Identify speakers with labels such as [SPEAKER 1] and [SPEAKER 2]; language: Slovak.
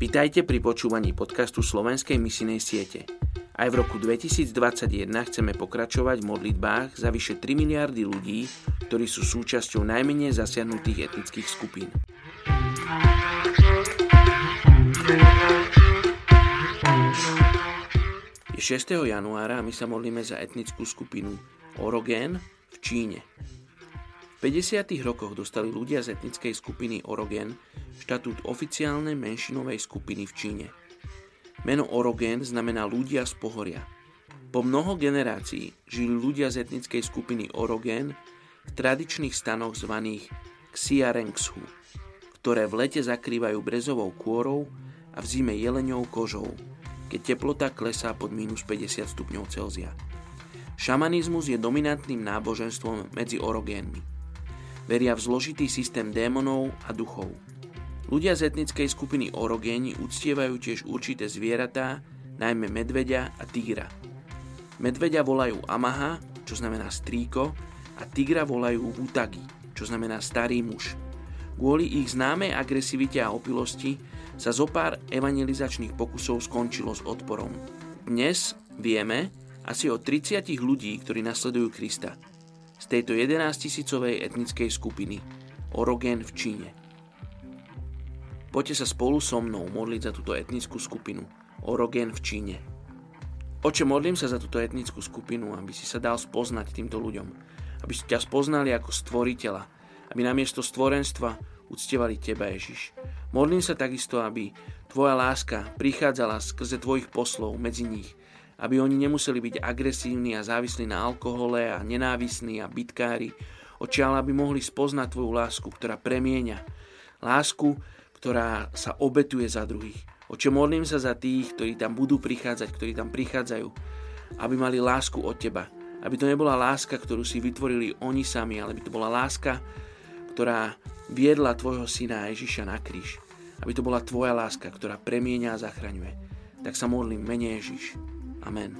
[SPEAKER 1] Vitajte pri počúvaní podcastu Slovenskej misinej siete. Aj v roku 2021 chceme pokračovať v modlitbách za vyše 3 miliardy ľudí, ktorí sú súčasťou najmenej zasiahnutých etnických skupín. Je 6. januára a my sa modlíme za etnickú skupinu Orogen v Číne. 50. rokoch dostali ľudia z etnickej skupiny Orogen štatút oficiálnej menšinovej skupiny v Číne. Meno Orogen znamená ľudia z pohoria. Po mnoho generácií žili ľudia z etnickej skupiny Orogen v tradičných stanoch zvaných Xiarengshu, ktoré v lete zakrývajú brezovou kôrou a v zime jeleňou kožou, keď teplota klesá pod minus 50 stupňov Celzia. Šamanizmus je dominantným náboženstvom medzi orogénmi. Veria v zložitý systém démonov a duchov. Ľudia z etnickej skupiny orogéni uctievajú tiež určité zvieratá, najmä medveďa a tigra. Medveďa volajú Amaha, čo znamená strýko, a tigra volajú Wutagi, čo znamená starý muž. Kvôli ich známej agresivite a opilosti sa zo pár evangelizačných pokusov skončilo s odporom. Dnes vieme asi o 30 ľudí, ktorí nasledujú Krista – z tejto 11 tisícovej etnickej skupiny Orogen v Číne. Poďte sa spolu so mnou modliť za túto etnickú skupinu Orogen v Číne. Oče, modlím sa za túto etnickú skupinu, aby si sa dal spoznať týmto ľuďom, aby si ťa spoznali ako stvoriteľa, aby namiesto stvorenstva uctievali Teba, Ježiš. Modlím sa takisto, aby Tvoja láska prichádzala skrze Tvojich poslov medzi nich, aby oni nemuseli byť agresívni a závislí na alkohole a nenávisní a bitkári, očiaľ aby mohli spoznať tvoju lásku, ktorá premieňa. Lásku, ktorá sa obetuje za druhých. Oče, modlím sa za tých, ktorí tam budú prichádzať, ktorí tam prichádzajú, aby mali lásku od Teba. Aby to nebola láska, ktorú si vytvorili oni sami, ale aby to bola láska, ktorá viedla Tvojho syna Ježiša na kríž. Aby to bola Tvoja láska, ktorá premieňa a zachraňuje. Tak sa modlím, mene Ježiš. Amen.